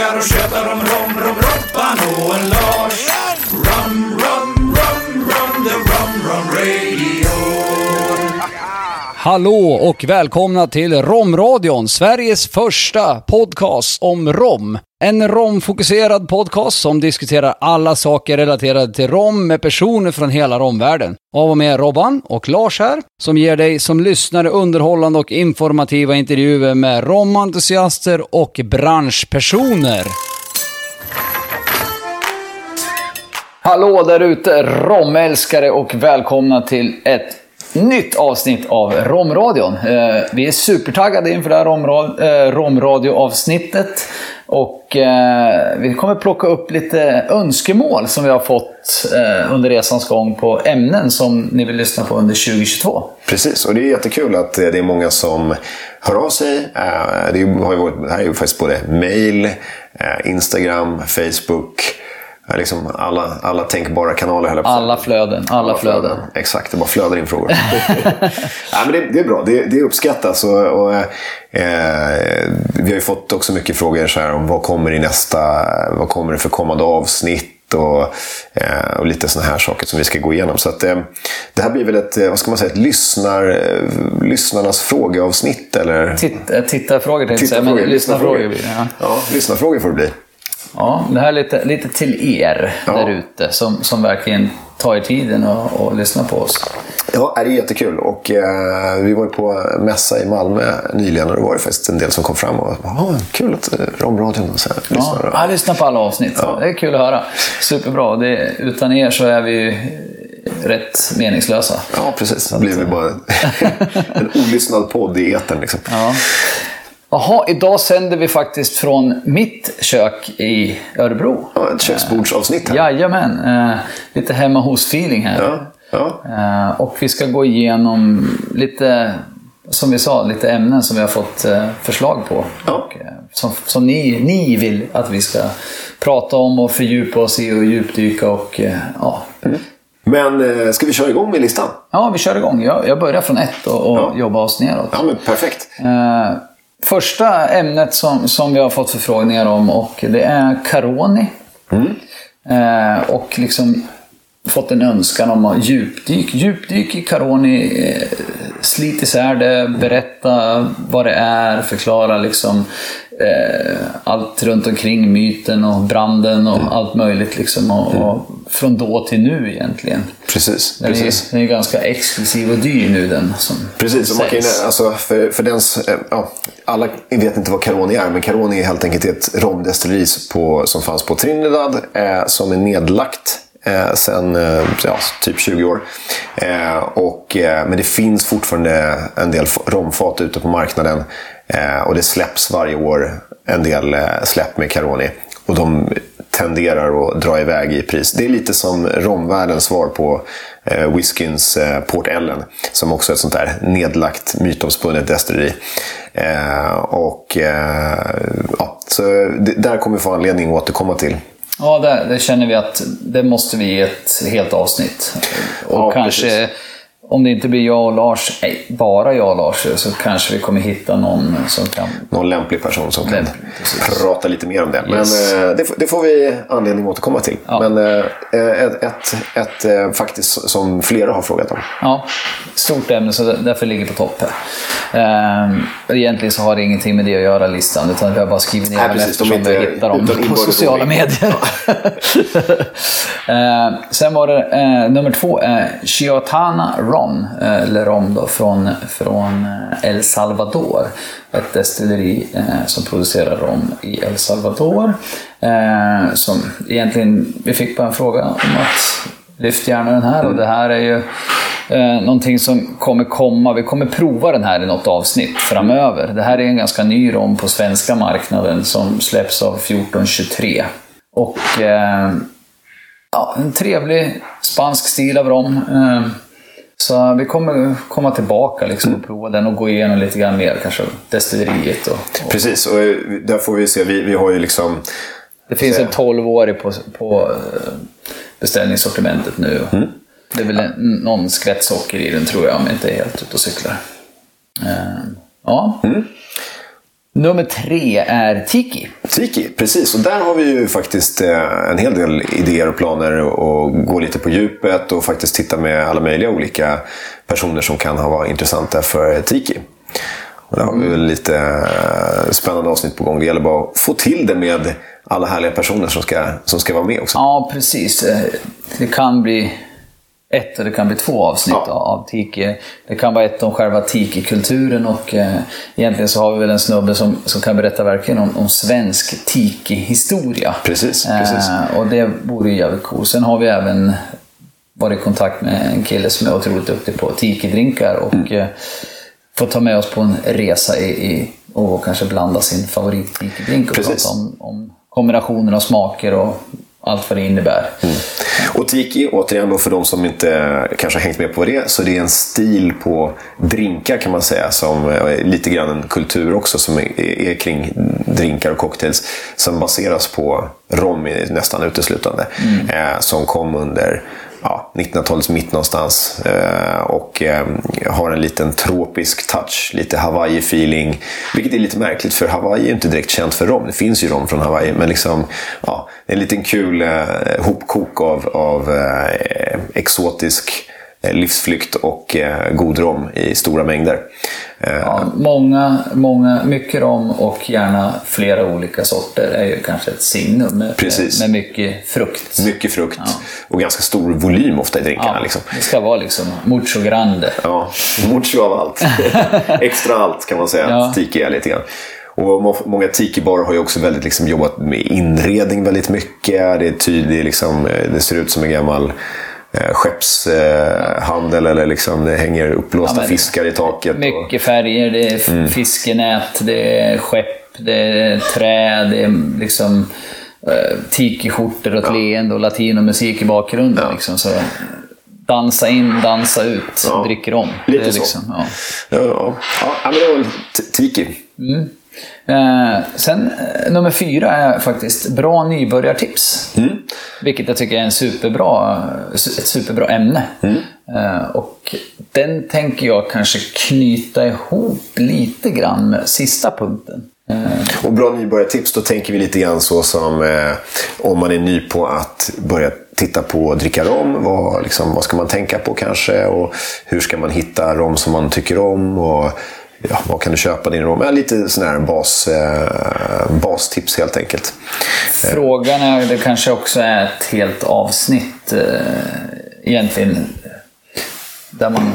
snackar och tjötar om rom, rom, Robban och en Lars. Rum, rum, rum, rum, the rum, rum radio. Hallå och välkomna till Romradion, Sveriges första podcast om rom. En romfokuserad podcast som diskuterar alla saker relaterade till rom med personer från hela romvärlden. Av och med Robban och Lars här, som ger dig som lyssnare underhållande och informativa intervjuer med romentusiaster och branschpersoner. Hallå där ute, romälskare och välkomna till ett nytt avsnitt av Romradion. Eh, vi är supertaggade inför det här romra- eh, romradioavsnittet. Och eh, vi kommer plocka upp lite önskemål som vi har fått eh, under resans gång på ämnen som ni vill lyssna på under 2022. Precis, och det är jättekul att eh, det är många som hör av sig. Eh, Det, har ju varit, det här är ju faktiskt både mail, eh, Instagram, Facebook. Liksom alla, alla tänkbara kanaler. höll på att säga. Alla flöden, alla flöden. Exakt, det bara flödar in frågor. ja, men det, det är bra, det, det uppskattas. Och, och, eh, vi har ju fått också mycket frågor så här om vad kommer i nästa, vad kommer det för kommande avsnitt? Och, eh, och lite sådana här saker som vi ska gå igenom. Så att, eh, det här blir väl ett, eh, vad ska man säga, ett lyssnar, lyssnarnas frågeavsnitt? Eller? Titt, tittarfrågor tänkte jag säga, men lyssnarfrågor blir det. Ja. Ja, lyssnarfrågor får det bli. Ja, det här är lite, lite till er Ja. där ute som, som verkligen tar er tiden och, och lyssnar på oss. Ja, det är jättekul. Och, eh, vi var ju på mässa i Malmö nyligen och då var det faktiskt en del som kom fram och ah, kul att eh, Romradion så här, Ja, lyssnar. jag lyssnar på alla avsnitt. Det är kul att höra. Superbra. Det, utan er så är vi ju rätt meningslösa. Ja, precis. Det blir väl bara en olyssnad podd i etern. Liksom. Ja. Jaha, idag sänder vi faktiskt från mitt kök i Örebro. Ja, ett köksbordsavsnitt här. Jajamän, eh, lite hemma hos-feeling här. Ja, ja. Eh, och vi ska gå igenom lite, som vi sa, lite ämnen som vi har fått eh, förslag på. Ja. Och, som som ni, ni vill att vi ska prata om och fördjupa oss i och djupdyka och ja. Men eh, ska vi köra igång med listan? Ja, vi kör igång. Jag, jag börjar från ett och, och Ja. jobbar oss neråt. Ja, men perfekt. Första ämnet som, som vi har fått förfrågningar om och det är Caroni. Eh, och liksom fått en önskan om att djupdyk. Djupdyk i Caroni, eh, slit isär det, berätta vad det är, förklara liksom eh, allt runt omkring myten och branden och allt möjligt liksom. Och, och från då till nu egentligen. Precis. Den är, precis. den är ganska exklusiv och dyr nu den som Precis, man kan, alltså, för, för dens, eh, ja, alla vet inte vad Caroni är, men Caroni är helt enkelt ett romdestilleri som fanns på Trinidad eh, som är nedlagt eh, sen eh, ja, typ 20 år. Eh, och, eh, men det finns fortfarande en del romfat ute på marknaden eh, och det släpps varje år en del eh, släpp med Caroni. Och de tenderar att dra iväg i pris. Det är lite som romvärldens svar på eh, whiskyns eh, Port Ellen. Som också är ett sånt där nedlagt mytomspunnet destilleri. Eh, och eh, ja, så det, där kommer vi få anledning att återkomma till. Ja, det, det känner vi att det måste vi ge ett helt avsnitt. Och Ja, kanske, precis. Om det inte blir jag och Lars, nej, bara jag och Lars, så kanske vi kommer hitta någon som kan... Någon lämplig person som kan precis. prata lite mer om det. Yes. Men eh, det, får- det får vi anledning att återkomma till. Ja. Men eh, ett, ett, ett eh, faktiskt som flera har frågat om. Ja, stort ämne så därför ligger på topp här. Ehm, egentligen så har det ingenting med det att göra, listan, utan vi har bara skrivit ner Nej, de eftersom är vi inte hittar dem på sociala medier. Ehm, sen var det eh, nummer två, eh, Chiotana Rom, Leron, eh, eller Rom då, från, från eh, El Salvador. Ett destilleri eh, som producerar rom i El Salvador. Som egentligen, vi fick bara en fråga om att lyft gärna den här och det här är ju eh, någonting som kommer komma. Vi kommer prova den här i något avsnitt framöver. Det här är en ganska ny rom på svenska marknaden som släpps av 1423. Och eh, ja, en trevlig spansk stil av rom. Eh, så vi kommer komma tillbaka liksom och prova den och gå igenom lite grann mer kanske destilleriet. Och, och Precis, och eh, där får vi se. Vi, vi har ju liksom... det finns en 12-årig på, på eh, beställningssortimentet nu. Det är väl en, någon skvätt socker i den tror jag, om jag inte är helt ute och cyklar. Eh, ja. Nummer tre är Tiki. Tiki, precis. Och där har vi ju faktiskt eh, en hel del idéer och planer och gå lite på djupet och faktiskt titta med alla möjliga olika personer som kan ha varit intressanta för Tiki. Och där har vi lite eh, spännande avsnitt på gång. Det gäller bara att få till det med alla härliga personer som ska, som ska vara med också. Ja, precis. Eh, Det kan bli ett det kan bli två avsnitt Ja. av Tiki. Det kan vara ett om själva Tiki-kulturen och eh, egentligen så har vi väl en snubbe som, som kan berätta verkligen om, om svensk Tiki-historia. Precis, precis. Eh, och det vore ju jävligt coolt. Sen har vi även varit i kontakt med en kille som är otroligt duktig på Tiki-drinkar och Mm. eh, får ta med oss på en resa i, i och kanske blanda sin favorit Tiki-drink och Precis. prata om, om kombinationer av smaker och allt vad det innebär. Och Tiki, återigen då för de som inte kanske har hängt med på det, så det är en stil på drinkar kan man säga, som är lite grann en kultur också som är, är kring drinkar och cocktails, som baseras på rom nästan uteslutande. Eh, som kom under ja, 1900-talets mitt någonstans eh, och eh, har en liten tropisk touch, lite Hawaii-feeling. Vilket är lite märkligt för Hawaii är inte direkt känt för rom. Det finns ju rom från Hawaii men liksom, ja, det är en liten kul eh, hopkok av, av eh, exotisk eh, livsflykt och eh, god rom i stora mängder. Eh, Ja, många, många, mycket rom och gärna flera olika sorter är ju kanske ett signum med, Precis. med mycket frukt. Mycket frukt och ganska stor volym ofta i drinkarna. Ja, Liksom. Det ska vara liksom mucho grande. Ja, mucho av allt. Extra allt kan man säga Ja. att tiki är lite grann. Och må- många tiki-barer har ju också väldigt liksom jobbat med inredning väldigt mycket. Det, är tydligt, liksom, eh, det ser ut som en gammal eh, skeppshandel eller liksom, det hänger uppblåsta Ja, fiskar i taket. Och, Mycket färger, det är Mm. fiskenät, det är skepp, det är trä, det är liksom uh, tiki-skjortor och ett leende och latinomusik i bakgrunden. Liksom, så dansa in, dansa ut, Ja. dricker om. Lite det är så. liksom, ja. ja, ja, ja, men det var tiki. Eh, sen eh, nummer fyra är faktiskt bra nybörjartips. Vilket jag tycker är en superbra, eh, ett superbra ämne. Eh, och den tänker jag kanske knyta ihop lite grann med sista punkten. Eh, Och bra nybörjartips, då tänker vi lite grann så som eh, om man är ny på att börja titta på att dricka rom. Vad, liksom, vad ska man tänka på kanske? Och hur ska man hitta rom som man tycker om? Och ja, vad kan du köpa din rom? Ja, lite sådana här bas, eh, bastips helt enkelt. Frågan är, det kanske också är ett helt avsnitt eh, egentligen där man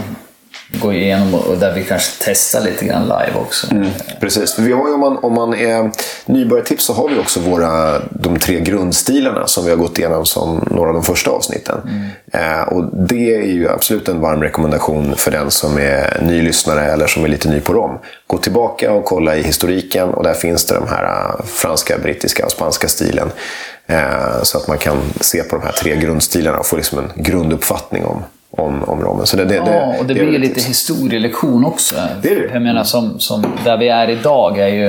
går igenom och där vi kanske testar lite grann live också. Precis, för vi har om, man, om man är nybörjartips så har vi också våra, de tre grundstilarna som vi har gått igenom som några av de första avsnitten. Eh, och det är ju absolut en varm rekommendation för den som är ny lyssnare eller som är lite ny på rom. Gå tillbaka och kolla i historiken och där finns det de här eh, franska, brittiska och spanska stilen. Eh, så att man kan se på de här tre grundstilarna och få liksom en grunduppfattning om, om, om romen. Så det, det, Ja, och det är blir ju lite tips. historielektion också. Det det. Jag menar, som, som där vi är idag är ju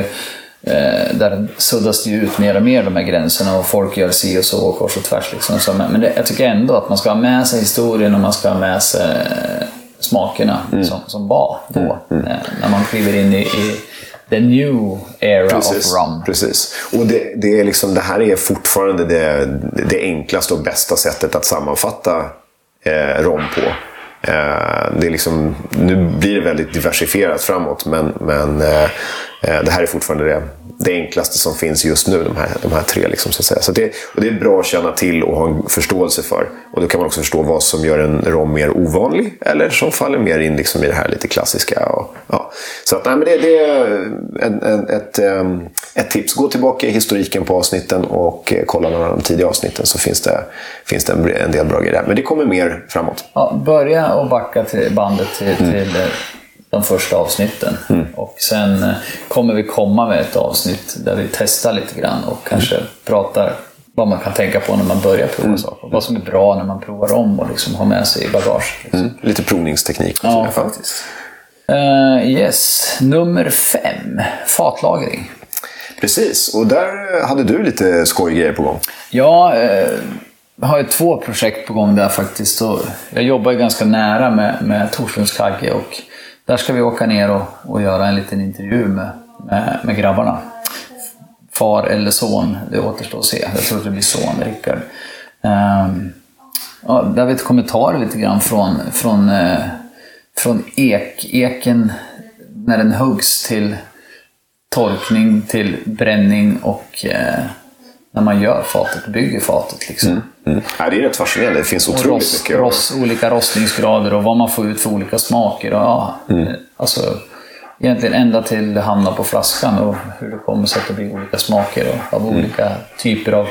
eh, där suddas det ju ut mer och mer de här gränserna och folk gör si och så och kors och tvärs. Liksom. Så, men det, jag tycker ändå att man ska ha med sig historien och man ska ha med sig eh, smakerna Mm. som, som var då. Eh, när man kliver in i, i the new era Precis, of rum. precis. Och det, det, är liksom, det här är fortfarande det, det enklaste och bästa sättet att sammanfatta eh, rom på. Eh, det är liksom, nu blir det väldigt diversifierat framåt men, men eh, det här är fortfarande det, det enklaste som finns just nu, de här, de här tre. Liksom, så att säga. Så det, och det är bra att känna till och ha en förståelse för. Och då kan man också förstå vad som gör en rom mer ovanlig eller som faller mer in liksom, i det här lite klassiska. Och, ja. Så att, nej, men det, det är en, en, ett, ehm, ett tips. Gå tillbaka i historiken på avsnitten och eh, kolla några av de tidiga avsnitten så finns det, finns det en, en del bra grejer där. Men det kommer mer framåt. Ja, börja och backa till bandet till, till eh, de första avsnitten. Och sen eh, kommer vi komma med ett avsnitt där vi testar lite grann och kanske pratar vad man kan tänka på när man börjar prova saker. Vad som är bra när man provar om och liksom har med sig i bagaget. Liksom. Lite provningsteknik. Ja, faktiskt. Eh, yes, nummer fem. Fatlagring. Precis, och där hade du lite skojgrejer på gång. Ja, eh, jag har ju två projekt på gång där faktiskt. Jag jobbar ju ganska nära med, med Torslunds Kagge och där ska vi åka ner och, och göra en liten intervju med, med, med grabbarna. Far eller son, det återstår att se. Jag tror att det blir son, Rickard. Um, ja, där har vi ett kommentarer lite grann från, från, eh, från ek, eken när den huggs till torkning, till bränning och eh, när man gör fatet, bygger fatet. Liksom. Mm. Ja, det är rätt fascinerande. Det finns otroligt rost, mycket. rost, olika rostningsgrader och vad man får ut för olika smaker. Och, ja, Mm. alltså, egentligen ända till det hamnar på flaskan och hur det kommer sig att det blir olika smaker och av Mm. olika typer av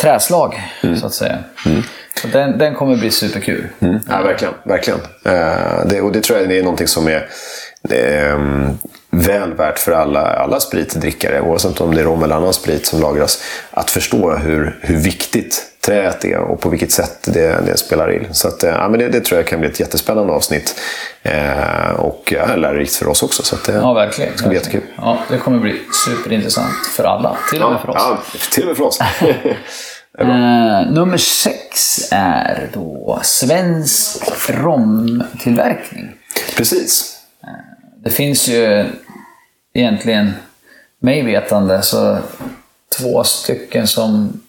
träslag, så att säga. Så den, den kommer bli superkul. Mm. Ja, verkligen. verkligen. Eh, det, och det tror jag det är någonting som är eh, väl värt för alla, alla spritdrickare, oavsett om det är rom eller annan sprit som lagras, att förstå hur, hur viktigt träet är och på vilket sätt det, det spelar in. Så att, eh, ja, men det, det tror jag kan bli ett jättespännande avsnitt eh, och ja, lärorikt för oss också. Så att, eh, Ja, verkligen. Det ska bli verkligen. jättekul. Ja, det kommer bli superintressant för alla, till och med för oss. Ja, till och med för oss. Eh, nummer sex är då svensk romtillverkning. Precis. Det finns ju egentligen, mig vetande, så två stycken som,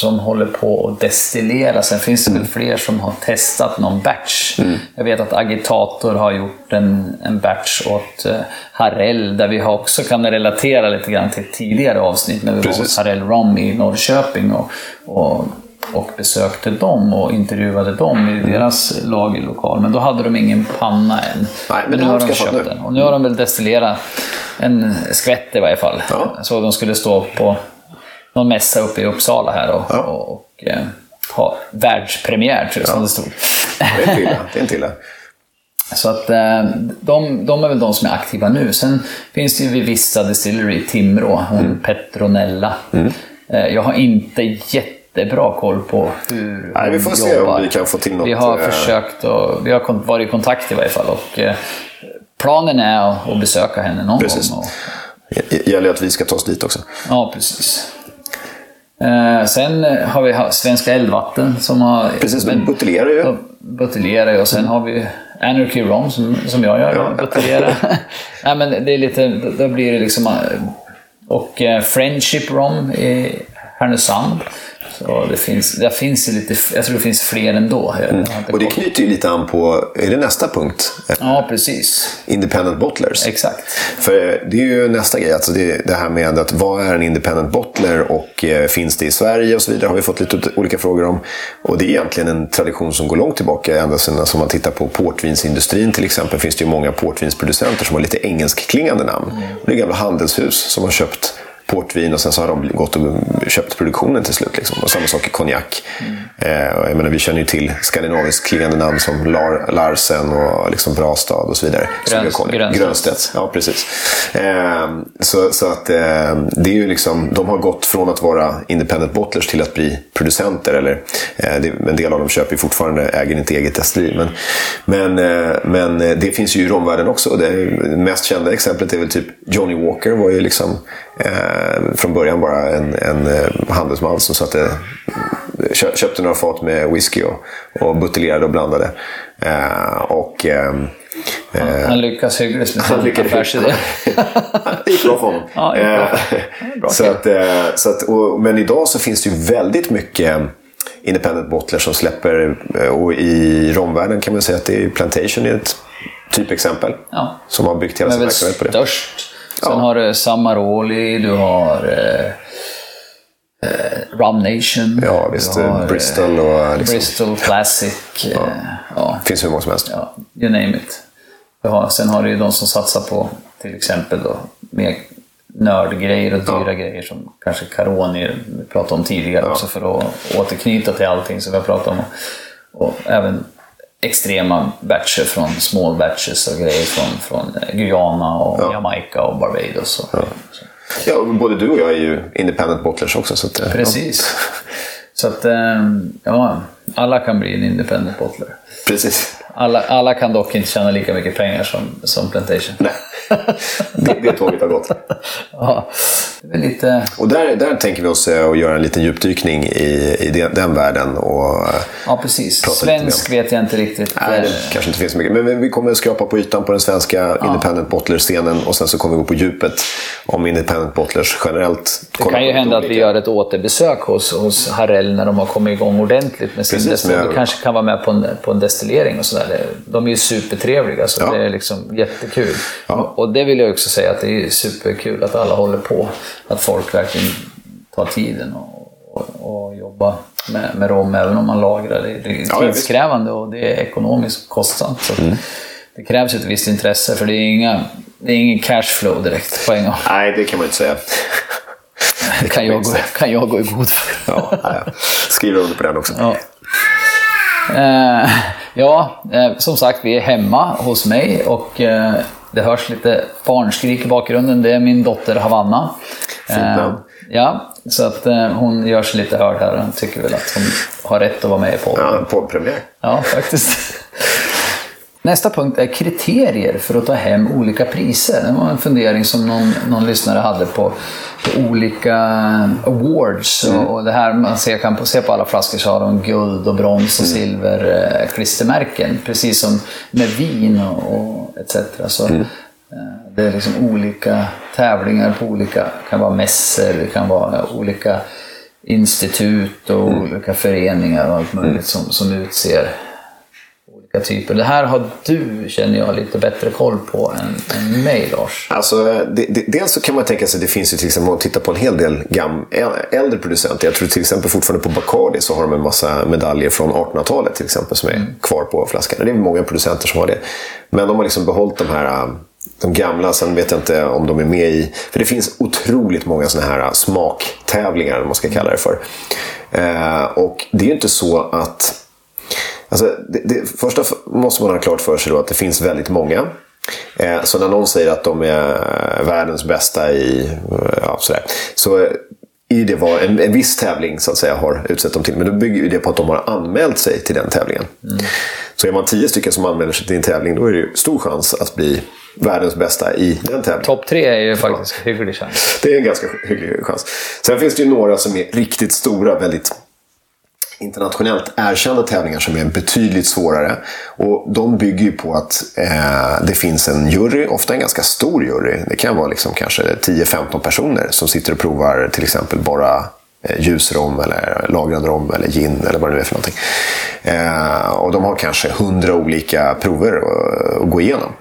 som håller på att destillera. Sen finns det väl fler som har testat någon batch. Jag vet att Agitator har gjort en, en batch åt uh, Harell, där vi också kan relatera lite grann till tidigare avsnitt när vi var Precis. hos Harell Rom i Norrköping och, och, och besökte dem och intervjuade dem i deras lagerlokal. Men då hade de ingen panna än. men men nu har de köpt den. Och nu har de väl destillerat en skvätt i varje fall. Ja. Så de skulle stå på någon mässa uppe i Uppsala här och, Ja. och, och eh, ha världspremiär, tror jag som det stod. Det är illa. Det är illa. Så att eh, de, de är väl de som är aktiva nu. Sen finns det ju vid vissa distillery i Timrå, hon Mm. Petronella. Eh, Jag har inte jättebra koll på hur Nej, vi får se om jobbar. vi kan få till något, Vi har eh, försökt och vi har varit i kontakt i varje fall. Och, planen är att, att besöka henne någon Precis. gång. Och, Det gäller att vi ska ta oss dit också. Ja, precis. Eh, sen har vi Svenska Eldvatten som har... Precis, men- buteljerar ju. buteljerar ju och sen har vi Anarchy Rom som, som jag gör, Ja. buteljerar. Nej men det är lite, då- då blir det liksom... eh, Och eh, Friendship Rom i Härnösand. Så det finns, det finns lite, jag tror det finns fler ändå. Mm. Och det knyter ju lite an på, är det nästa punkt? Ja, precis. Independent bottlers. Exakt. För det är ju nästa grej, alltså det, det här med att vad är en independent bottler och eh, finns det i Sverige och så vidare har vi fått lite olika frågor om. Och det är egentligen en tradition som går långt tillbaka, ända sedan som man tittar på portvinsindustrin till exempel, finns det ju många portvinsproducenter som har lite engelskklingande namn. Och det är gamla handelshus som har köpt portvin och sen så har de gått och köpt produktionen till slut. Liksom. Och samma sak i konjak. Eh, och jag menar, vi känner ju till skandinaviskt klingande namn som Lar, Larsen och liksom Brastad och så vidare. Som Gröns- gör konjak. Grönstedt. Grönstedt. Ja, precis. Eh, så, så att eh, det är ju liksom, de har gått från att vara independent bottlers till att bli producenter. Eller, eh, det, en del av dem köper ju fortfarande, äger inte eget destilleri. Men, men, eh, men eh, det finns ju i romvärlden också. Det mest kända exemplet är väl typ Johnny Walker var ju liksom eh, från början bara en, en eh, handelsman som satte kö- köpte några fat med whisky och, och buteljerade och blandade. Eh, och, ehm, eh, Han lyckas hyggligt med han sin affärsidé. det gick bra för honom. Ja, bra. Eh, Bra så att, eh, så att, och, men idag så finns det ju väldigt mycket independent bottlers som släpper. Och i romvärlden kan man säga att det är Plantation är ett typexempel. Ja. Som har byggt hela sin verksamhet på det. störst. Sen Ja. har du Samaroli, du har eh, eh, Rum Nation. Ja, visst. har, Bristol och eh, liksom, Bristol Classic. eh, Ja. finns hur många som helst. ja, you name it. Du har, sen har du ju de som satsar på till exempel då, mer nördgrejer och dyra grejer som kanske Caroni vi pratade om tidigare också för att återknyta till allting som vi har pratat om. Och även extrema batcher från small batches och grejer från, från Guyana och Jamaica och Barbados. Och, så. Ja, och både du och jag är ju independent bottlers också. Så att, eh, Precis. Så att, ehm, ja, alla kan bli en independent bottler. Ja, precis. Alla, alla kan dock inte tjäna lika mycket pengar som, som Plantation. Nej, det, det tåget har gått. Ja. Lite... Och där, där tänker vi oss eh, att göra en liten djupdykning i, i den, den världen. Och, eh, Ja, precis. Svensk vet jag inte riktigt. Nej, det kanske inte finns så mycket. Men- vi kommer att skrapa på ytan på den svenska independent bottler-scenen och sen så kommer vi gå på djupet om independent bottlers generellt. Det kan ju hända att vi gör ett återbesök hos, hos Harrell när de har kommit igång ordentligt med sin destillering. men- Vi kanske kan vara med på en, på en destillering och sådär. De är ju supertrevliga, så Ja. det är liksom jättekul. Ja. Och det vill jag också säga att det är superkul att alla håller på. Att folk verkligen tar tiden och, och, och jobbar med, med rom, även om man lagrar det. Det är tidskrävande och det är ekonomiskt kostsamt. Så Mm. Det krävs ett visst intresse, för det är, inga, det är ingen cashflow direkt på en gång. Nej, det kan man inte säga. Det kan jag, gå, kan jag gå i god för. Ja, ja. Skriver under på den också. Ja. Eh, ja, eh, som sagt, vi är hemma hos mig och eh, det hörs lite barnskrik i bakgrunden. Det är min dotter Havanna. Namn. ja, så att eh, hon gör sig lite hörd här hon tycker väl att hon har rätt att vara med podden. Ja, poddpremiär. Ja, faktiskt. Nästa punkt är kriterier för att ta hem olika priser. Det var en fundering som någon, någon lyssnare hade på, på olika awards. Och, och det här, man ser, kan se på alla flaskor så har de guld och brons och silver eh, klistermärken. Precis som med vin och, och etc. Så, eh, Det är liksom olika tävlingar på olika, kan vara mässor, det kan vara olika institut och olika föreningar och allt möjligt som, som utser typer. Det här har du, känner jag, lite bättre koll på än, än mig, Lars. Alltså, det, det, dels så kan man tänka sig, det finns ju till exempel, om man tittar på en hel del gam, äldre producenter. Jag tror till exempel fortfarande på Bacardi så har de en massa medaljer från 1800-talet till exempel som är kvar på flaskan. Det är många producenter som har det. Men de har liksom behållit de här äh, de gamla, sen vet jag inte om de är med i... För det finns otroligt många såna här smaktävlingar, eller vad man ska kalla det för. Eh, och det är ju inte så att... Alltså, det, det, första måste man ha klart för sig då att det finns väldigt många. Eh, så när någon säger att de är världens bästa i... eh, Ja, sådär, så är det vad en, en viss tävling så att säga har utsett dem till. Men då bygger ju det på att de har anmält sig till den tävlingen. Så är man tio stycken som anmäler sig till en tävling då är det ju stor chans att bli världens bästa i den tävlingen. Topp tre är ju faktiskt hygglig chans. Det är en ganska hygglig chans. Sen finns det ju några som är riktigt stora, väldigt internationellt erkända tävlingar som är betydligt svårare. Och de bygger ju på att eh, det finns en jury, ofta en ganska stor jury. Det kan vara liksom kanske 10-15 personer som sitter och provar till exempel bara Eh, ljusrom eller lagrad rom eller gin eller vad det nu är för någonting. Eh, och de har kanske 100 olika prover att, eh, att gå igenom.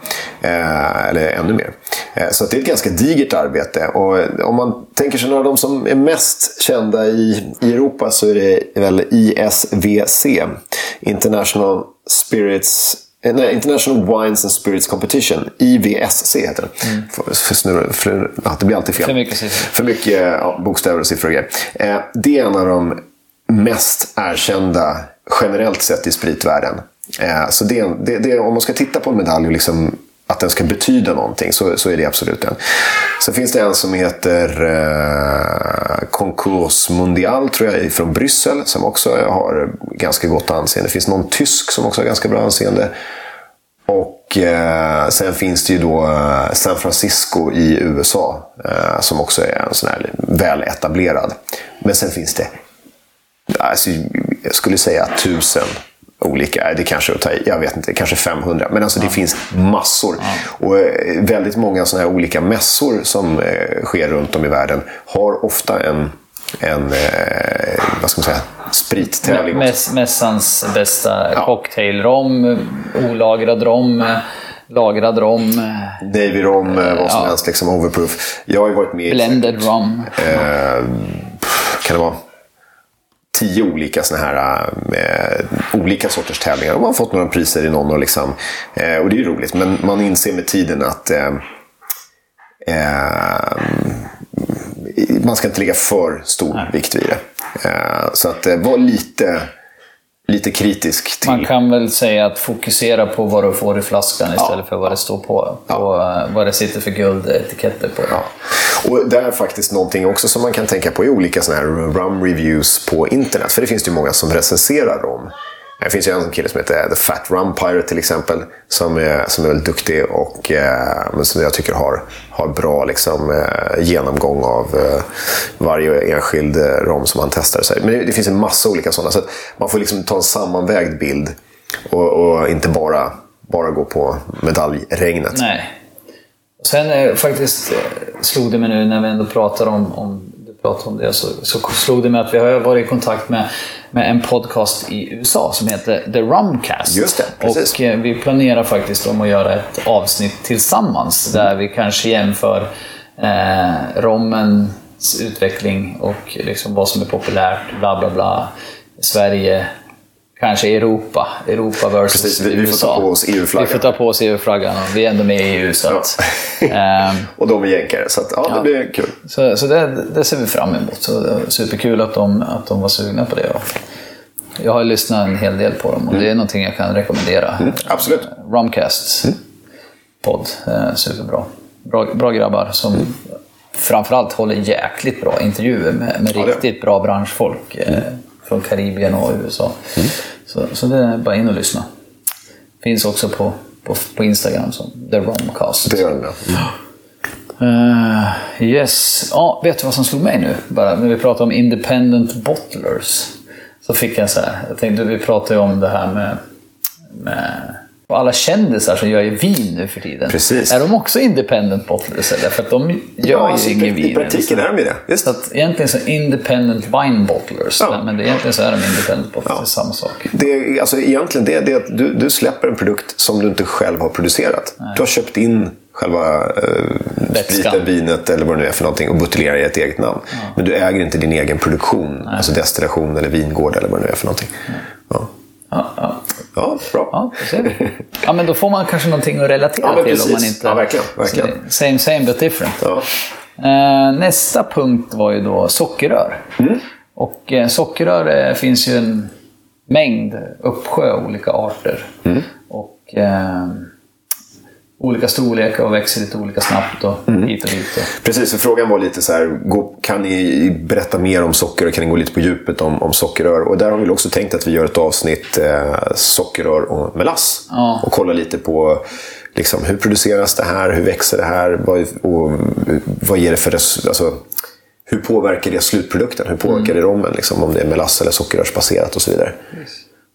Eh, eller ännu mer. Eh, så att det är ett ganska digert arbete. Och eh, om man tänker sig några av de som är mest kända i, i Europa så är det väl ISVC. International Spirits Nej, International Wines and Spirits Competition. IVSC heter den. För, för snurra, för, ja, det blir alltid fel. För mycket. För mycket ja, bokstäver och siffror och grejer. Eh, det är en av de mest erkända generellt sett i spritvärlden. Eh, så det, det, det, om man ska titta på en medalj och liksom att den ska betyda någonting så, så är det absolut den. Sen finns det en som heter eh, Concours Mondial tror jag, från Bryssel som också har ganska gott anseende. Det finns någon tysk som också har ganska bra anseende. Och eh, sen finns det ju då eh, San Francisco i USA eh, som också är en sån här väl etablerad. Men sen finns det, alltså, jag skulle säga tusen olika, det kanske är att ta i, jag vet inte, kanske 500. Men alltså det finns massor. Och eh, väldigt många såna här olika mässor som eh, sker runt om i världen har ofta en, en eh, vad ska man säga, sprittävling. Mäss, mässans bästa Ja. cocktailrom, olagrad rom, lagrad rom, Navy rom, eh, vad som Ja. helst, liksom overproof. Jag har ju varit med i blended rom. eh, kan det vara tio olika såna här eh, olika sorters tävlingar. Och man har fått några priser i någon. Och, liksom, eh, och det är ju roligt. Men man inser med tiden att eh, man ska inte lägga för stor vikt vid det. Så att var lite, lite kritisk till... Man kan väl säga att fokusera på vad du får i flaskan istället för vad det står på, på eh, vad det sitter för guldetiketter på. Ja. Och det är faktiskt någonting också som man kan tänka på i olika såna här rum reviews på internet. För det finns ju många som recenserar rom. Det finns ju en kille som heter The Fat Rum Pirate till exempel. Som är, som är väldigt duktig och eh, som jag tycker har, har bra liksom, eh, genomgång av eh, varje enskild eh, rom som han testar. Så, men det, det finns en massa olika sådana. Så att man får liksom ta en sammanvägd bild. Och, och inte bara, bara gå på medaljregnet. Nej. Sen eh, faktiskt eh, slog det mig nu när vi ändå pratar om, om du pratar om det, så, så slog det mig att vi har varit i kontakt med, med en podcast i USA som heter The Rumcast. Just det, precis. Och eh, vi planerar faktiskt om att göra ett avsnitt tillsammans där vi kanske jämför eh, rommens utveckling och liksom vad som är populärt, bla bla bla. Sverige, kanske Europa. Europa versus Precis, vi- vi får USA. ta på oss EU-flaggan. Vi får ta på oss EU-flaggan vi är ändå med i EU. Så, att, Ja. ehm, och de är jänkare. Så att, ja, det blir kul. så, så det, det ser vi fram emot. Så superkul att de, att de var sugna på det. Jag har lyssnat en hel del på dem och det är någonting jag kan rekommendera. Absolut. Rumcast podd, eh, superbra. Bra, bra grabbar som framförallt håller jäkligt bra intervjuer med, med Ja, riktigt bra branschfolk eh, från Karibien och USA. Så, så det är bara in och lyssna. Finns också på, på, på Instagram som The Romcast. Det gör den. Ja. Eh, yes. Ja, vet du vad som slog mig nu? Bara när vi pratade om independent bottlers. Så fick jag så här. Jag tänkte, vi pratade ju om det här med, med och alla kändisar som gör vin nu för tiden. Precis. Är de också independent bottlers? Eller? För att de gör Ja, ju alltså, i, ingen pra- vin. I praktiken är de ju det. Visst. Så att egentligen så independent wine bottlers. Ja. Men det, egentligen så är de independent bottlers. Är samma sak. Det alltså, egentligen det, det är att du, du släpper en produkt som du inte själv har producerat. Du har köpt in själva eh, spriten, vinet eller vad det nu är för någonting och buteljerar i ett eget namn. Men du äger inte din egen produktion, alltså destillation eller vingård eller vad det nu är för någonting. Ja, Ja, ja. bra. Ja, det ser vi. Ja, men då får man kanske någonting att relatera Ja, till. Om precis. man inte... Ja, verkligen, verkligen. Same, same but different. Ja. Eh, nästa punkt var ju då sockerrör. Mm. Och eh, sockerrör eh, finns ju en mängd, uppsjö olika arter. Mm. Och olika storlekar och växer lite olika snabbt och Mm. hit och dit. Och. Precis, så frågan var lite så här, kan ni berätta mer om socker och kan ni gå lite på djupet om, om sockerrör? Och där har vi också tänkt att vi gör ett avsnitt eh, sockerrör och melass. Ja. Och kolla lite på liksom, hur produceras det här, hur växer det här vad, och vad ger det för alltså, hur påverkar det slutprodukten? Hur påverkar Mm. det rommen? Liksom, om det är melass eller sockerrörsbaserat och så vidare.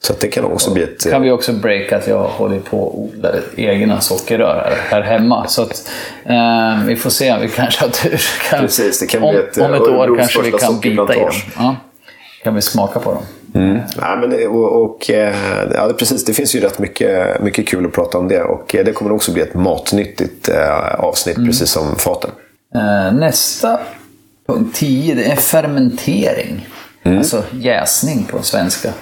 Så det kan också bli ett... kan vi också breaka att jag håller på och odlar egna sockerrör här, här hemma. Så att, eh, vi får se, vi kanske har tur. Kan, Precis, det kan om, bli ett, om ett eh, år kanske vi kan bita i dem. Ja, kan vi smaka på dem. Nej, men, det- och, och, eh, ja, precis, det finns ju rätt mycket, mycket kul att prata om det. Och eh, det kommer också bli ett matnyttigt avsnitt, precis som faten. Nästa punkt 10, det är fermentering. Alltså jäsning på svenska.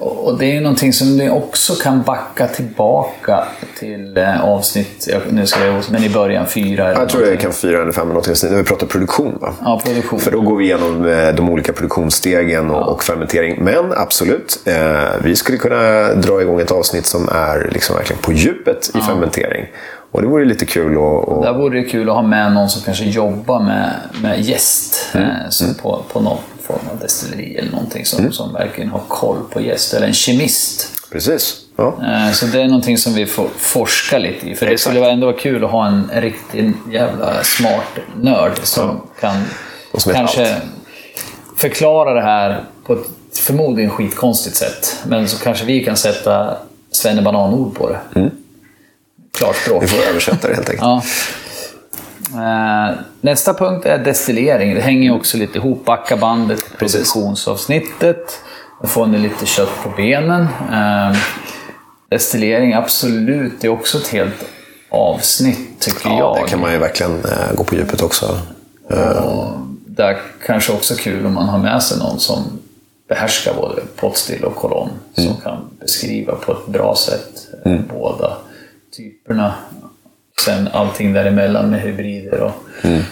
Och och det är ju någonting som ni också kan backa tillbaka till eh, avsnitt, jag- nu ska jag men i början fyra eller Jag tror någonting. kan fyra eller fem någonting, när vi pratar produktion. Va? Ja, produktion. För då går vi igenom eh, de olika produktionsstegen och, och fermentering. Men absolut, eh, vi skulle kunna dra igång ett avsnitt som är liksom verkligen på djupet i fermentering. Och det vore lite kul att... att- Där vore det kul att ha med någon som kanske jobbar med, med gäst Mm. eh, som På, på någon form av destilleri eller någonting som, som verkligen har koll på gäst. Eller en kemist. Precis. Ja. Eh, Så det är någonting som vi får forska lite i. För det skulle ändå vara kul att ha en riktigt jävla smart nörd som kan som vet kanske allt. förklara det här på ett förmodligen skitkonstigt sätt. Men så kanske vi kan sätta svennebananord på det. Klarspråk. Mm. Vi får översätta det helt enkelt. Ja. Eh, nästa punkt är destillering. Det hänger också lite ihop. Backa bandet produktionsavsnittet. Då får ni lite kött på benen. Eh, destillering, absolut. Det är också ett helt avsnitt, tycker Ja, jag. det kan man ju verkligen eh, gå på djupet också. Och där kanske också kul om man har med sig någon som behärskar både potstill och kolonn. Mm. Som kan beskriva på ett bra sätt eh, båda typerna. Sen allting däremellan med hybrider och Mm.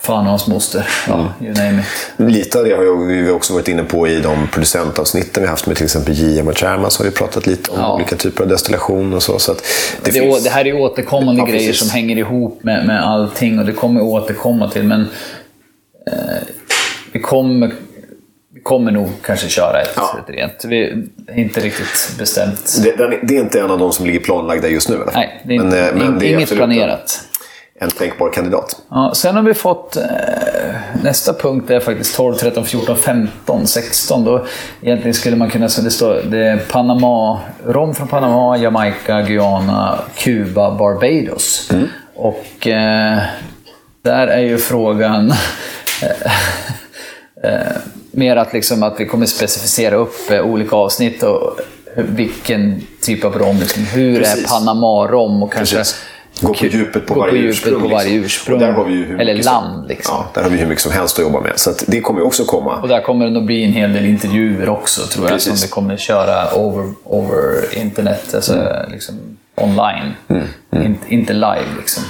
fan och hans moster. Ja, you name it. Lite av det har vi också varit inne på i de producentavsnitten vi haft med till exempel JM och Cherma. Så har vi pratat lite om Ja. olika typer av destillation och så. så det Det, finns... det här är återkommande Ja, grejer som hänger ihop med, med allting och det kommer återkomma till. Men eh, vi, kommer, kommer nog kanske köra ett, Ja. ett rent. Vi är inte riktigt bestämt. Det, det är inte en av de som ligger planlagda just nu fall. Nej, det är, inte, Men, eh, men det är inget planerat. En, tänkbar kandidat. Ja, sen har vi fått... Eh, nästa punkt är faktiskt 12, 13, 14, 15, 16. Då egentligen skulle man kunna säga det står det är Panama, rom från Panama, Jamaica, Guyana, Kuba, Barbados. Och eh, där är ju frågan... eh, mer att, liksom, att vi kommer specificera upp eh, olika avsnitt och vilken typ av rom. Liksom, hur Precis. är Panama-rom? Och kanske Precis. Gå på djupet på varje på djupet ursprung. på varje liksom. Och där har vi ju Eller mycket land. Som, Liksom. ja, där har vi hur mycket som helst att jobba med. Så det kommer också komma. Och där kommer det nog bli en hel del intervjuer också tror jag. Precis. Som vi kommer köra over, over internet, alltså Mm. liksom online. In, inte live liksom.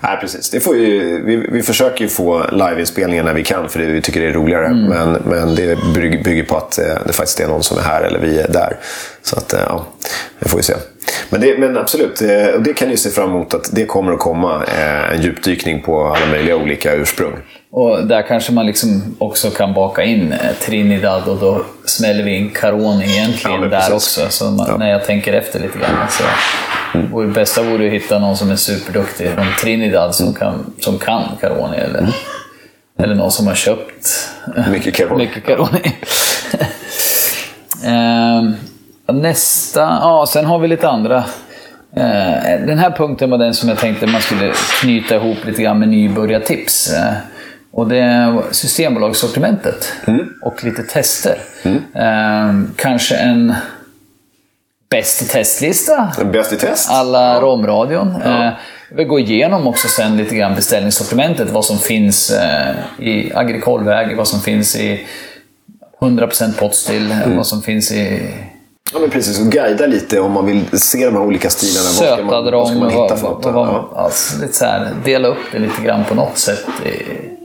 Nej, precis. Det får ju, vi, vi försöker ju få liveinspelningar när vi kan, för det, vi tycker det är roligare. Mm. Men, men det bygger, på att eh, det faktiskt är någon som är här eller vi är där. Så att, eh, ja, det får vi se. Men, det, men absolut, eh, och det kan ni se fram emot att det kommer att komma en djupdykning på alla möjliga olika ursprung. Och där kanske man liksom också kan baka in eh, Trinidad och då smäller vi in Caroni egentligen Ja, där också. Så man, när jag tänker efter lite grann. Så, mm. Det bästa vore att hitta någon som är superduktig från Trinidad som, kan, som kan Caroni. Eller, eller någon som har köpt Mycket Caroni. Mycket Caroni. Ehm, nästa, ja sen har vi lite andra. Eh, den här punkten var den som jag tänkte man skulle knyta ihop lite grann med nybörjartips. Eh, och det är Systembolagssortimentet och lite tester. Ehm, kanske en bäst i testlista Bäst i test? alla romradion. Eh, jag vill gå igenom också sen lite grann beställningssortimentet, vad som finns eh, i Agrikolväg, vad som finns i 100% potstill, Mm. vad som finns i Ja, men precis. Och guida lite om man vill se de här olika stilarna. Vad ska sötad man, vad ska man hitta vad- för något? vad- vad- Ja. alltså, lite så här, dela upp det lite grann på något sätt. i-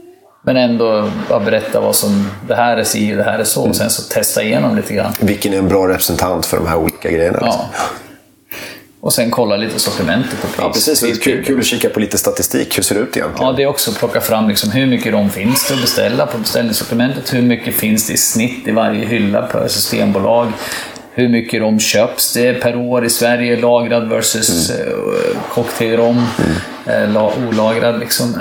Men ändå bara berätta vad som, det här är si och det här är så. Och sen så testa igenom lite grann. Vilken är en bra representant för de här olika grejerna? liksom? Ja. Och sen kolla lite sortimentet och pris. Ja, precis. Det är kul, kul att kika på lite statistik. Hur ser det ut egentligen? Ja, det är också att plocka fram liksom hur mycket rom finns det att beställa på beställningssortimentet. Hur mycket finns det i snitt i varje hylla per systembolag. Hur mycket rom köps det per år i Sverige, lagrad versus Mm. eh, cocktailrom, eh, la- olagrad. Liksom.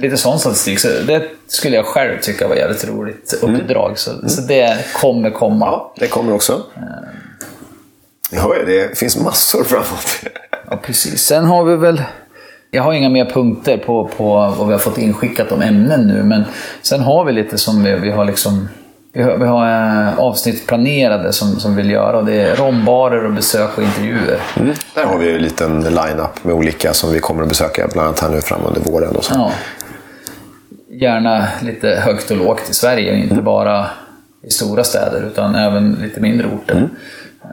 Eh, lite sån statistik. Så det skulle jag själv tycka var jävligt roligt uppdrag. Så, så det kommer komma. Mm. Ja, det kommer också. Jag hör ju, det finns massor framåt. Ja, precis. Sen har vi väl... Jag har inga mer punkter på, på vad vi har fått inskickat om ämnen nu, men sen har vi lite som vi, vi har liksom... Vi har, vi har eh, avsnitt planerade som, som vi vill göra och det är rombarer och besök och intervjuer. Mm. Där har vi en liten line-up med olika som vi kommer att besöka, bland annat här nu fram under våren. Och så. Ja. Gärna lite högt och lågt i Sverige, inte bara i stora städer utan även lite mindre orter.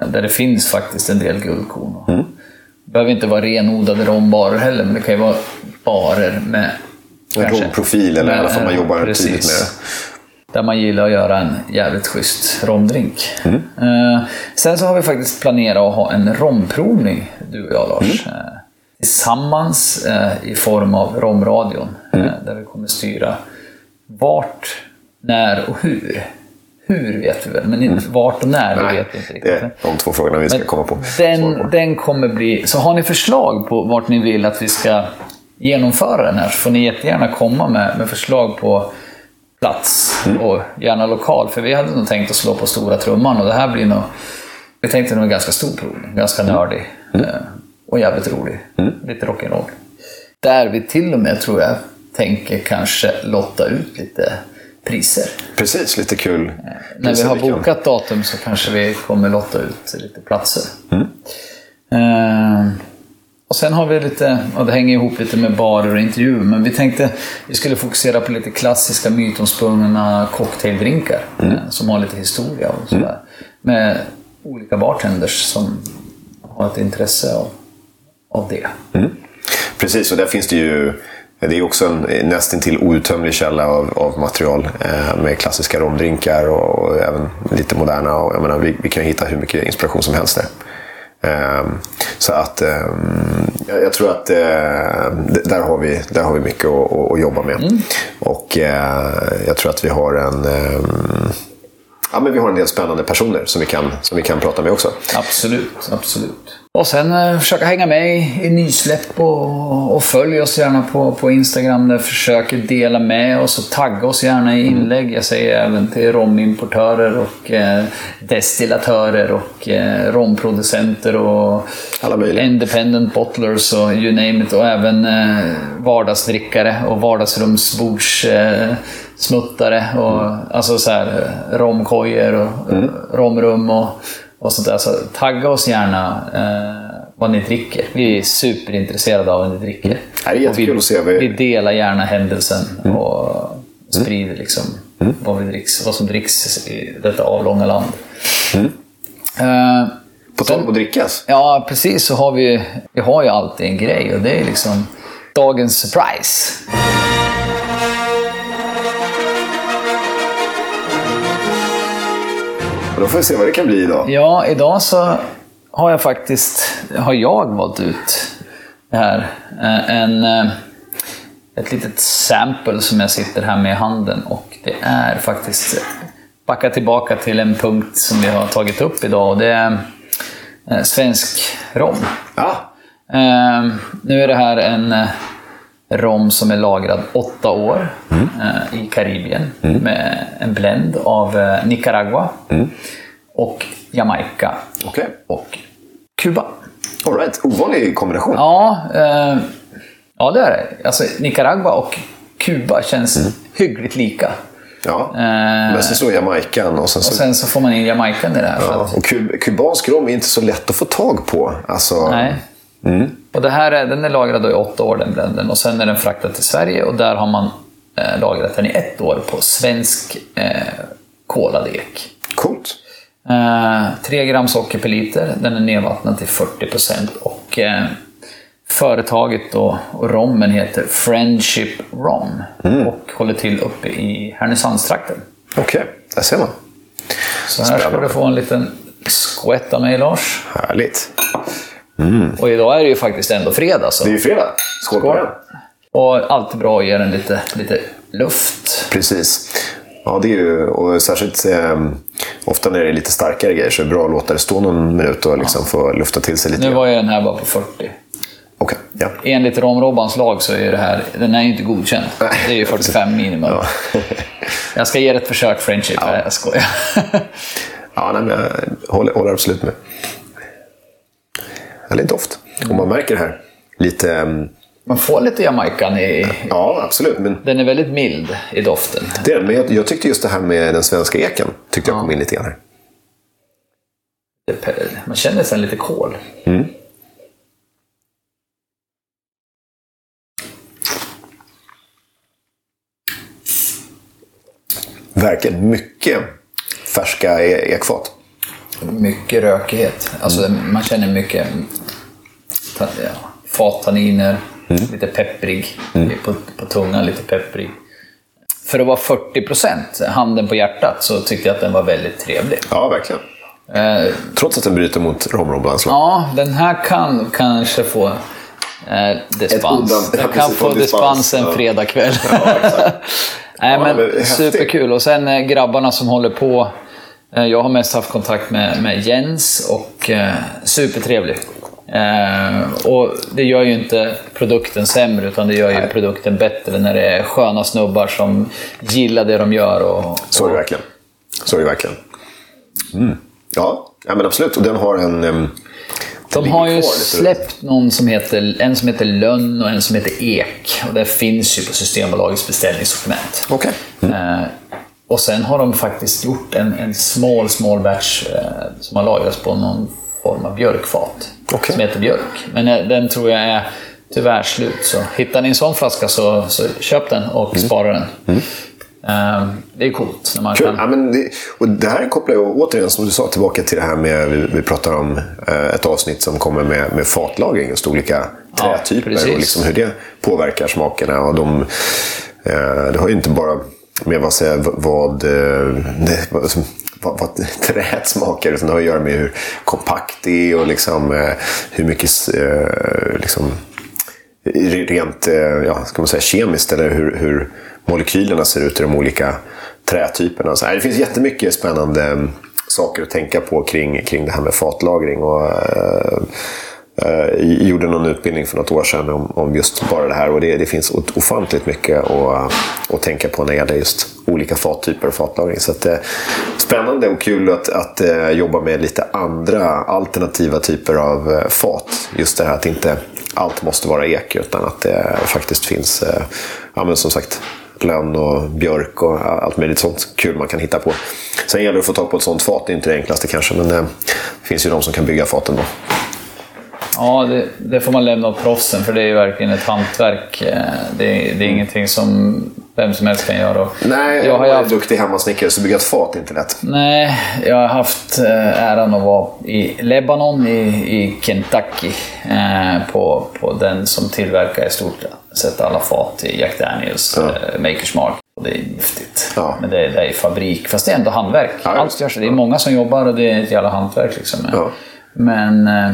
eh, Där det finns faktiskt en del guldkorn. Det behöver inte vara renodlade rombarer heller, men det kan ju vara barer med En romprofil, eller i alla fall man jobbar precis. tydligt med det. Där man gillar att göra en jävligt schysst romdrink. Mm. Eh, sen så har vi faktiskt planerat att ha en romprovning, du och jag Lars. Mm. Eh, tillsammans eh, i form av romradion. Mm. Eh, där vi kommer styra vart, när och hur. Hur vet vi väl, men inte vart och när, det Mm. Nej, vet vi inte det riktigt. är de två frågorna vi ska komma på. Den, på. den kommer bli... Så har ni förslag på vart ni vill att vi ska genomföra den här så får ni jättegärna komma med, med förslag på plats Mm. och gärna lokal. För vi hade nog tänkt att slå på stora trumman och det här blir nog... Vi tänkte nog en ganska stor provning, ganska Mm. nördig eh, och jävligt rolig. Lite rock'n'roll. Där vi till och med, tror jag, tänker kanske lotta ut lite priser. Precis, lite kul. När vi har bokat datum så kanske vi kommer lotta ut lite platser. Mm. Eh, och sen har vi lite, och det hänger ihop lite med barer och intervjuer, men vi tänkte vi skulle fokusera på lite klassiska mytomspunna cocktaildrinkar Mm. eh, som har lite historia och sådär. Med olika bartenders som har ett intresse av, av det. Precis, och där finns det ju det är också en nästintill outtömlig källa av, av material eh, med klassiska romdrinkar och, och även lite moderna. Och, jag menar, vi, vi kan hitta hur mycket inspiration som helst där. Ehm, så att ehm, jag, tror att eh, där, har vi, där har vi mycket att, att, att jobba med. Och eh, jag tror att vi har en, ehm, ja, men vi har en del spännande personer som vi kan, som vi kan prata med också. Absolut, absolut. Och sen eh, försöka hänga med i, i nysläpp och, och följ oss gärna på, på Instagram. Där försöker dela med oss och tagga oss gärna i inlägg. Jag säger även till romimportörer och eh, destillatörer och eh, romproducenter och independent bottlers och you name it. Och även eh, vardagsdrickare och vardagsrumsbords eh, smuttare och alltså så här, eh, romkojor och mm. romrum och, och sånt där. Så tagga oss gärna eh, vad ni dricker. Vi är superintresserade av vad ni dricker. Mm. Det är jättekul vi, att se vi- vi delar gärna händelsen och sprider liksom vad, vi dricks, vad som dricks i detta avlånga land. Eh, På tal om att drickas. Ja, precis så har vi, vi har ju alltid en grej och det är liksom dagens surprise. Och då får vi se vad det kan bli idag. Ja, idag så har jag faktiskt har jag valt ut det här. Eh, En, eh, ett litet sample som jag sitter här med i handen och det är faktiskt backa tillbaka till en punkt som vi har tagit upp idag och det är eh, svensk rom. Ja, nu är det här en rom som är lagrad åtta år eh, i Karibien med en blend av eh, Nicaragua och Jamaica okej. och Kuba. All right. Ovanlig kombination. Ja, eh, ja det är det. Alltså, Nicaragua och Kuba känns hyggligt lika. Ja. Eh, Men sen så Jamaican och sen så... och sen så får man in Jamaican i det här. ja. att- Och kub, kubansk rom är inte så lätt att få tag på. Alltså, Nej. Och det här är, den är lagrad i åtta år, den blenden. Och sen är den fraktad till Sverige och där har man eh, lagrat den i ett år på svensk eh, kolad ek. Coolt. Eh, 3 gram socker per liter, den är nedvattnad till 40% och eh, företaget då, och rommen heter Friendship Rom och håller till uppe i Härnösandstrakten. Okej, där ser man. Så här ska Spännande. du få en liten skvätt av mig Lars. Härligt. Och idag är det ju faktiskt ändå fredag så. Det är ju fredag. Skål, på Skål. den. Och alltid bra att ge den lite, lite luft. Precis. Ja, det är ju, och särskilt eh, ofta när det är lite starkare grejer så är det bra att låta det stå någon minut och liksom få lufta till sig lite. Nu var ju den här bara på 40. Okej, ja. Enligt Romrobbans lag så är det här, den är ju inte godkänd. Nej. Det är ju 45 minimum. Ja. Jag ska ge det ett försök, Friendship. Nej, Jag skojar. ja, nej, men jag håller, håller absolut med. Härlig doft. Och man märker det här lite... ehm, Man får lite Jamaican i... Ja, absolut. Men Den är väldigt mild i doften. Det är men jag, jag tyckte just det här med den svenska eken tyckte jag kom in lite grann här. Man känner sen lite kol. Verkligen mycket färska e- ekfat. Mycket rökighet. Alltså man känner mycket ta- ja, fattanniner, lite pepprig på, på tungan, lite pepprig. För att vara 40 handen på hjärtat, så tyckte jag att den var väldigt trevlig. Ja, verkligen. Eh, Trots att den bryter mot romrobbans lag. ja, den här kan kanske få eh, dispens. undan- Den ja, kan få dispens, en ja. fredagkväll. Nej, Ja, men superkul. Och sen eh, grabbarna som håller på. Eh, jag har mest haft kontakt med, med Jens och eh, supertrevlig. Eh, och det gör ju inte produkten sämre, utan det gör ju produkten bättre när det är sköna snubbar som gillar det de gör. Och, Så är det verkligen. Så är det verkligen. Mm. Ja, ja, men absolut. Och den har en... Um, De har ju släppt någon som heter, en som heter Lönn och en som heter Ek. Och det finns ju på Systembolagets beställningssortiment. Okej. Eh, och sen har de faktiskt gjort en, en small, small batch eh, som har lagrats på någon form av björkfat. Okej. Som heter björk. Men eh, den tror jag är tyvärr slut. Så hittar ni en sån flaska så, så köp den och spara den. Eh, det är coolt när man Kul. kan... Ja, men det, och det här kopplar jag återigen, som du sa, tillbaka till det här med... Vi, vi pratar om eh, ett avsnitt som kommer med, med fatlagring. Just olika trätyper precis. och liksom hur det påverkar smakerna. Och de, det har ju inte bara med eh, vad, vad, det, vad, vad, vad träet smakar. Utan det har att göra med hur kompakt det är och liksom, eh, hur mycket eh, liksom, rent ja, ska man säga, kemiskt eller hur, hur molekylerna ser ut i de olika trätyperna. Så, det finns jättemycket spännande mm, saker att tänka på kring, kring det här med fatlagring. Och, eh, Eh, jag gjorde någon utbildning för något år sedan om, om just bara det här. Och det, det finns ofantligt mycket att, eh, att tänka på när det gäller just olika fattyper och fatlagring. Så att, eh, spännande och kul att, att eh, jobba med lite andra alternativa typer av eh, fat. Just det här att inte allt måste vara ek utan att det faktiskt finns, eh, ja, men som sagt, lönn och björk och allt möjligt sånt kul man kan hitta på. Sen gäller det att få tag på ett sånt fat, det är inte det enklaste kanske, men det finns ju de som kan bygga faten då. Ja, det, det, får man lämna åt proffsen för det är ju verkligen ett hantverk. Eh, det, det är mm. ingenting som vem som helst kan göra. Nej, jag har haft... duktig hemmasnickare så bygga ett fat är inte lätt. Nej, jag har haft eh, äran att vara i Lebanon i, i Kentucky eh, på, på den som tillverkar i stort sett alla fat i Jack Daniels ja. eh, Makers Mark. det är giftigt. Ja. Men det, det är fabrik, fast det är ändå hantverk. Ja, Allt görs. Det är många som jobbar och det är ett jävla hantverk. Liksom. Ja. Men eh,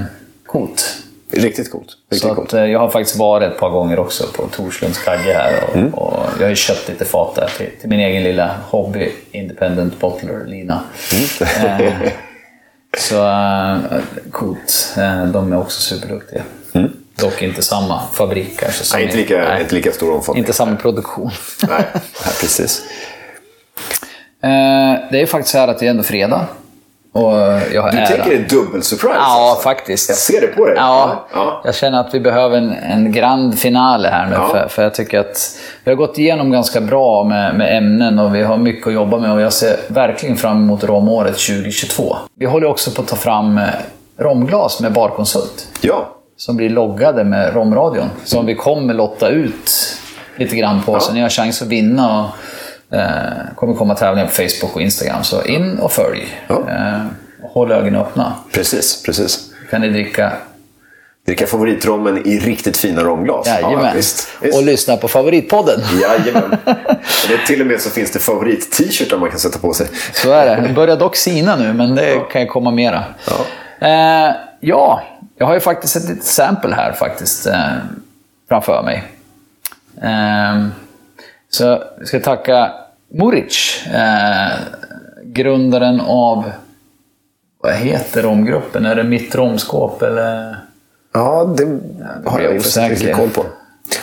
coolt. Riktigt coolt. Riktigt så coolt. Att, eh, jag har faktiskt varit ett par gånger också på Torslunds kagge här. Och, mm. och, jag har ju köpt lite fat där till, till min egen lilla hobby Independent Bottler, Lina. Mm. eh, så äh, coolt. Eh, de är också superduktiga. Mm. Dock inte samma fabrik kanske. Som nej, inte lika, nej, inte lika stor omfattning. Inte samma produktion. nej, precis. Eh, det är faktiskt så här att det är ändå fredag. Och jag du tänker det är dubbel-surprise? Ja, alltså. faktiskt. Jag ser det på dig. Ja, ja, Jag känner att vi behöver en, en grand finale här nu. Ja. För, för jag tycker att vi har gått igenom ganska bra med, med ämnen och vi har mycket att jobba med. Och jag ser verkligen fram emot romåret 2022. Vi håller också på att ta fram eh, romglas med Barkonsult. Ja. Som blir loggade med romradion. Som vi kommer lotta ut lite grann på. Ja. Så ni har chans att vinna. Och, Eh, kommer komma tävlingar på Facebook och Instagram, så in och följ. Ja. Eh, håll ögonen öppna. Precis, precis. kan ni dricka Dricka favoritrommen i riktigt fina romglas. Jajamän. Ja, visst, visst. Och lyssna på favoritpodden. Jajamän. Det till och med så finns det favorit-t-shirtar man kan sätta på sig. Så är det. Det börjar dock sina nu, men det ja. kan ju komma mera. Ja. Eh, ja, jag har ju faktiskt ett litet sample här faktiskt eh, framför mig. Eh, så vi ska tacka Muric, eh, grundaren av, vad heter romgruppen? Är det Mitt romskåp eller? Ja, det har jag inte riktigt koll på.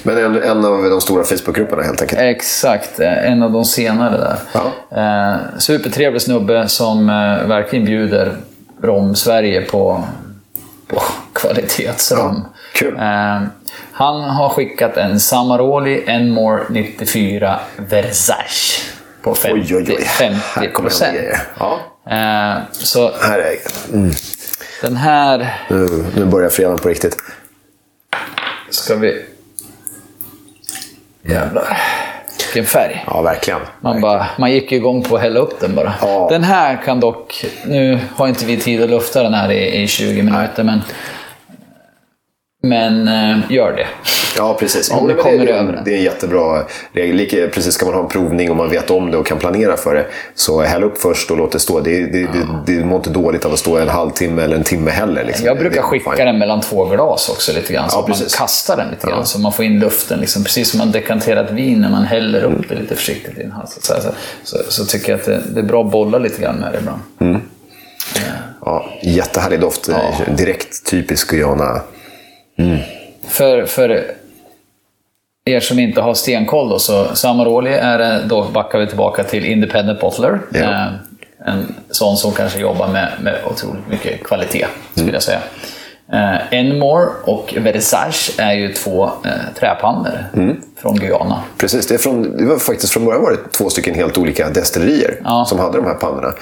Men en, en av de stora Facebookgrupperna helt enkelt? Exakt, en av de senare där. Eh, supertrevlig snubbe som eh, verkligen bjuder Rom-Sverige på, på kvalitetsrom. Ja, kul. Eh, han har skickat en Samaroli Enmore 94 Versace på 50, oj, oj, oj. 50 procent. Ja. Eh, så här är mm. Den här... Nu, nu börjar fredagen på riktigt. Ska vi... Jävlar. Vilken färg. Ja, verkligen. Man, verkligen. Bara, man gick igång på att hälla upp den bara. Ja. Den här kan dock... Nu har inte vi tid att lufta den här i, i 20 minuter, men men eh, gör det. Ja, precis. Om det, kommer det, över det är en jättebra regel. precis, ska man ha en provning och man vet om det och kan planera för det, så häll upp först och låt det stå. Det, det, ja. det, det mår inte dåligt av att stå en halvtimme eller en timme heller. Liksom. Jag brukar skicka fine. den mellan två glas också lite grann, så ja, att man kastar den lite grann. Ja. Så man får in luften. Liksom. Precis som man dekanterar ett vin när man häller upp mm. det lite försiktigt i en hals. Så, så, så, så, tycker jag att det, det, är bra att bolla lite grann med det ibland. Mm. Ja, jättehärlig doft. Direkt typisk Guyana. Mm. För, för er som inte har stenkoll då, så Samaroli är då backar vi tillbaka till Independent Bottler. Ja. Eh, en sån som kanske jobbar med, med otroligt mycket kvalitet, skulle mm. jag säga. Eh, Enmore och Versace är ju två eh, träpannor mm. från Guyana. Precis, det, är från, det var faktiskt från början var det två stycken helt olika destillerier ja. som hade de här pannorna.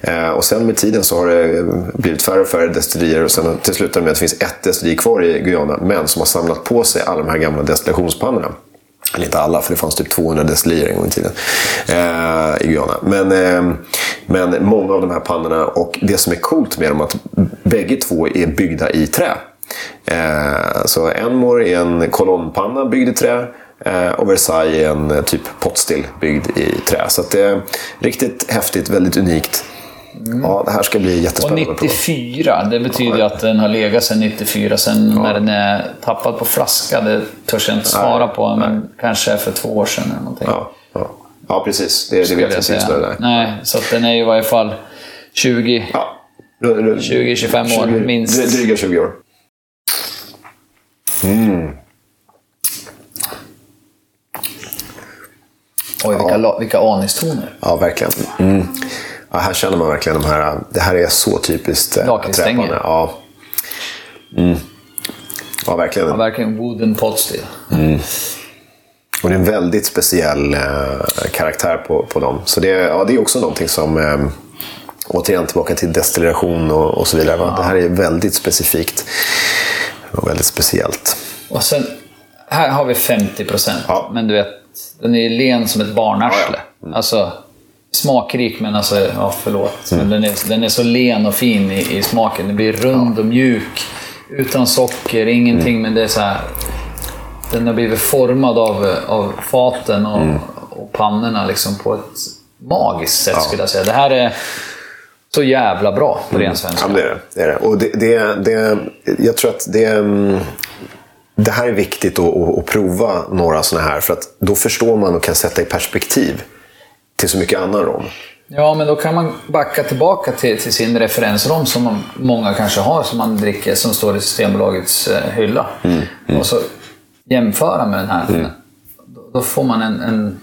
Eh, och sen med tiden så har det blivit färre och färre destillerier och sen till slut med att det finns ett destilleri kvar i Guyana men som har samlat på sig alla de här gamla destillationspannorna. Eller inte alla, för det fanns typ 200 destillerier en gång i tiden eh, i Guyana. Men, eh, men många av de här pannorna, och det som är coolt med dem, är att bägge två är byggda i trä. Eh, så Enmore är en kolonnpanna byggd i trä. Eh, och Versailles är en eh, typ potstill byggd i trä. Så det är riktigt häftigt, väldigt unikt. Mm. Ja, det här ska bli jättespännande. Och 94, det betyder ju att den har legat sedan 94. Sen ja. när den är tappad på flaska, det törs jag inte svara nej, på, men nej. kanske för två år sedan eller någonting. Ja, ja. Ja, precis. Det, det vet jag inte just nu. Nej. Nej, så att den är ju i varje fall 20, Ja. Ru- ru- 20-25 år 20 minst. dry- Dryga 20 år. Oj, vilka, la- vilka aningstoner. Ja, verkligen. Mm. Ja, här känner man verkligen de här... Det här är så typiskt Lakritsstänger. träpande. Ja. Mm. Ja, verkligen. Ja, verkligen wooden pot still. Och det är en väldigt speciell eh, karaktär på, på dem. Så det, ja, det är också någonting som... Eh, återigen tillbaka till destillation och, och så vidare. Va? Det här är väldigt specifikt. Och väldigt speciellt. Och sen, här har vi 50 procent. Ja. Men du vet, den är len som ett barnarsle. Ja, Alltså, smakrik men alltså, ja förlåt. Mm. Men den är, den är så len och fin i, i smaken. Den blir rund och mjuk. Utan socker, ingenting. Mm. Men det är så här. Den har blivit formad av, av faten och, Mm. och pannorna liksom på ett magiskt sätt skulle jag säga. Det här är så jävla bra på ren svenska. Mm. Ja, det är det. det, är det. Och det, det, det, jag tror att det, mm, det här är viktigt att, att, att prova några sådana här. För att då förstår man och kan sätta i perspektiv till så mycket annan rom. Ja, men då kan man backa tillbaka till, till sin referensrom som man- många kanske har som man dricker som står i Systembolagets eh, hylla. Och så jämföra med den här. Då, då får man en, en,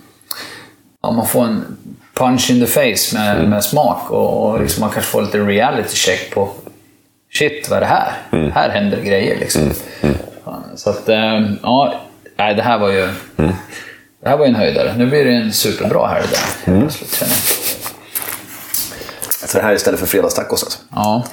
ja, man får en punch in the face med, med smak och, och liksom man kanske får lite reality check på shit, vad är det här? Här händer grejer liksom. Ja, Så att, eh, ja, nej, det här var ju det här var ju en höjdare. Nu blir det en superbra här där. Jag. Så det här är istället för fredagstacos alltså. Ja.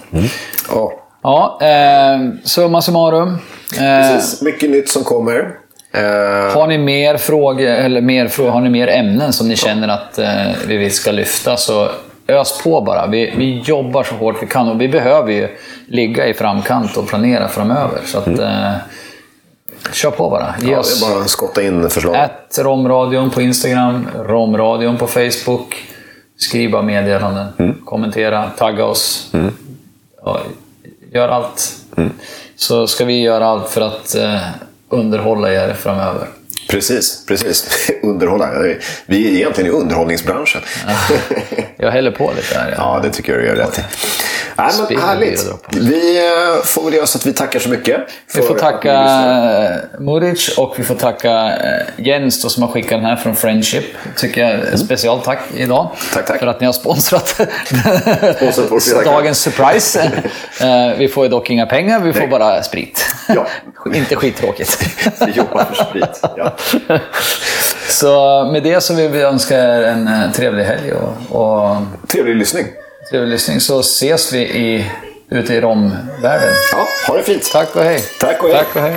Ja, Ja, eh, summa summarum. Eh, precis. Mycket nytt som kommer. Eh, har ni mer frågor, eller mer frågor, har ni mer ämnen som ni känner att eh, vi ska lyfta så ös på bara. Vi, vi jobbar så hårt vi kan och vi behöver ju ligga i framkant och planera framöver. Så att, eh, kör på bara. Ge ja, det oss är bara att skotta in förslag. ett romradion på Instagram, romradion på Facebook. Skriv bara meddelanden, kommentera, tagga oss. Ja, gör allt. Så ska vi göra allt för att eh, underhålla er framöver. Precis, precis. Underhålla. Vi är egentligen i underhållningsbranschen. Jag häller på lite här. Ja, det tycker jag du gör rätt. Nej, men härligt. Vi eh, får väl göra så att vi tackar så mycket. Vi får tacka eh, Muric och vi får tacka eh, Jens då, som har skickat den här från Friendship. Tycker jag, speciellt tack idag. Mm. Tack, tack. För att ni har sponsrat, dagens surprise. Vi får ju dock inga pengar, vi får bara sprit. Ja. Inte skittråkigt. Vi jobbar för sprit. Ja. Så med det så vill vi önska er en trevlig helg och, och Trevlig lyssning. Trevlig lyssning. Så ses vi i, ute i romvärlden. Ja, ha det fint. Tack och hej. Tack och hej. Tack och hej.